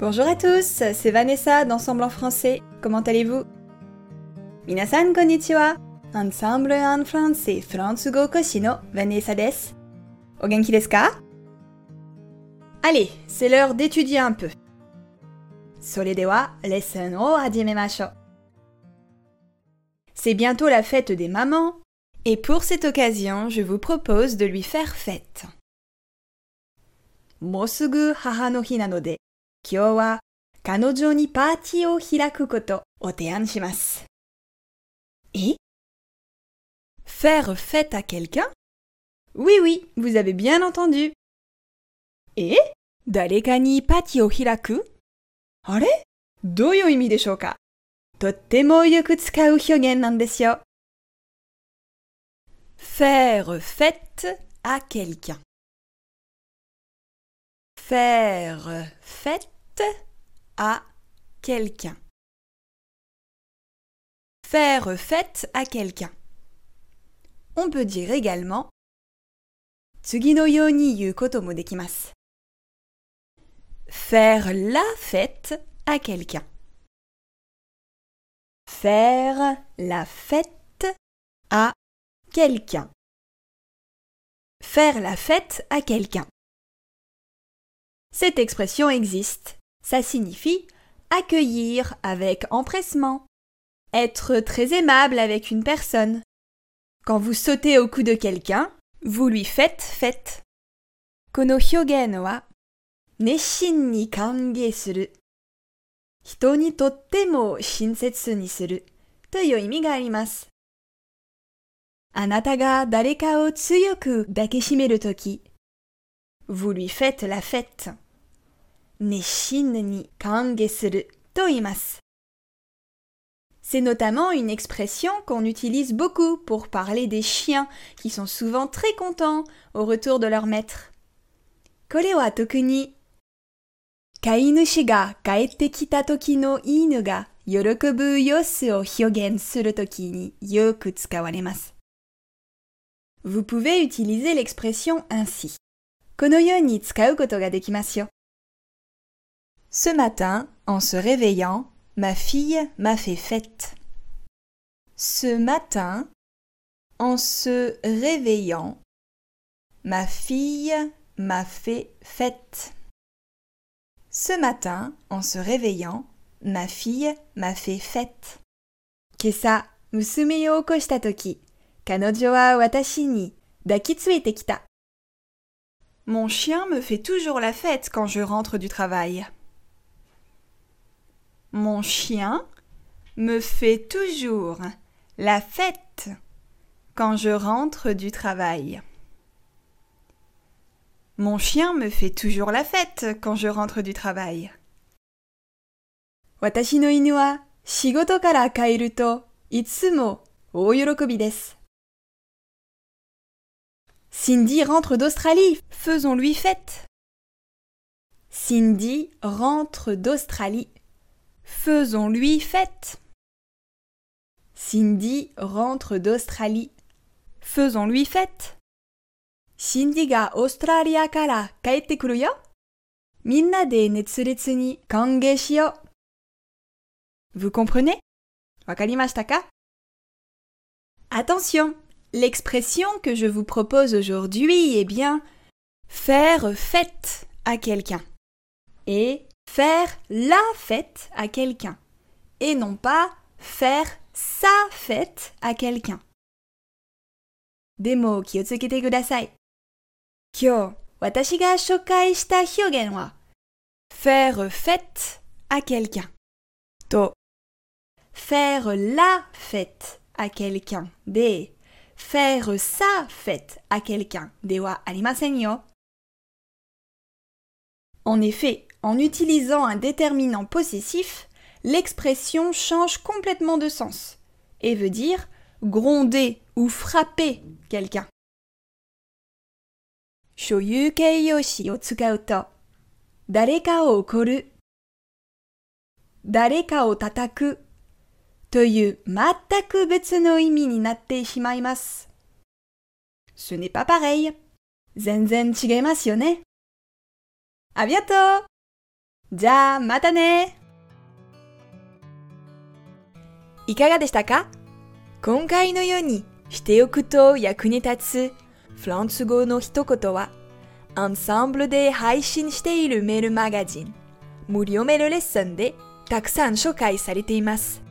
Bonjour à tous, c'est Vanessa d'Ensemble en français. Comment allez-vous? Minasan konnichiwa. Ensemble en français, Fransugo Koshino, Vanessa des. Ogenki desu Allez, c'est l'heure d'étudier un peu. Sole dewa, lesson o hajimemashou. C'est bientôt la fête des mamans, et pour cette occasion, je vous propose de lui faire fête. Mosugu haha no hi 今日は彼女にパーティーを開くことを提案します。Et Faire fête à quelqu'un Oui, oui, vous avez bien entendu. Et 誰かにパーティーを開くあれどういう意味でしょうかとってもよく使う表現なんですよ。Faire fête à quelqu'un. Faire fête à quelqu'un. Faire fête à quelqu'un. On peut dire également Faire la fête à quelqu'un. Faire la fête à quelqu'un. Faire la fête à quelqu'un. Cette expression existe ça signifie accueillir avec empressement, être très aimable avec une personne. Quand vous sautez au cou de quelqu'un, vous lui faites fête. Kono Vous lui faites la fête. 熱心に歓迎すると言います。C'est notamment une expression qu'on utilise beaucoup pour parler des chiens qui sont souvent très contents au retour de leur maître. これは特に飼い主が帰ってきた時の犬が喜ぶ様子を表現するときによく使われます。Vous pouvez utiliser l'expression ainsi. このように使うことができますよ。 Ce matin, en se réveillant, ma fille m'a fait fête. Ce matin, en se réveillant, ma fille m'a fait fête. Ce matin, en se réveillant, ma fille m'a fait fête. 今朝、娘を起こしたとき、彼女は私に抱きついてきた。Mon chien me fait toujours la fête quand je rentre du travail. Mon chien me fait toujours la fête quand je rentre du travail. Mon chien me fait toujours la fête quand je rentre du travail. Watashi no shigoto kara kaeru to itsumo. Cindy rentre d'Australie, faisons-lui fête. Cindy rentre d'Australie, Faisons-lui fête. Cindy rentre d'Australie. Faisons-lui fête. Cindy ga Australia kara kaette kuru yo. Minna de netsuretsu ni kange shio. Vous comprenez? Wakarimashita ka? Attention, l'expression que je vous propose aujourd'hui est bien faire fête à quelqu'un. Et faire la fête à quelqu'un et non pas faire sa fête à quelqu'un. Demo, kiyotsuke kudasai. Kyo, watashi ga shokai shita hyogen wa faire fête à quelqu'un. To. Faire la fête à quelqu'un. De. Faire sa fête à quelqu'un. De wa. En effet, en utilisant un déterminant possessif, l'expression change complètement de sens et veut dire gronder ou frapper quelqu'un. 所有形容詞を使うと、誰かを怒る、誰かを叩くという全く別の意味になってしまいます。Ce n'est pas pareil. 全然違いますよね。ありがとう じゃあ、またねいかがでしたか？今回のようにしておくと役に立つフランス語の一言は、アンサンブルで配信しているメールマガジン、無料メールレッスンでたくさん紹介されています。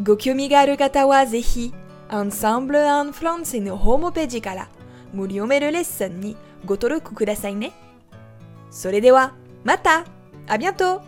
ご興味がある方はぜひ、アンサンブル・アン・フランスのホームページから無料メールレッスンにご登録くださいね。それでは、またあ bientôt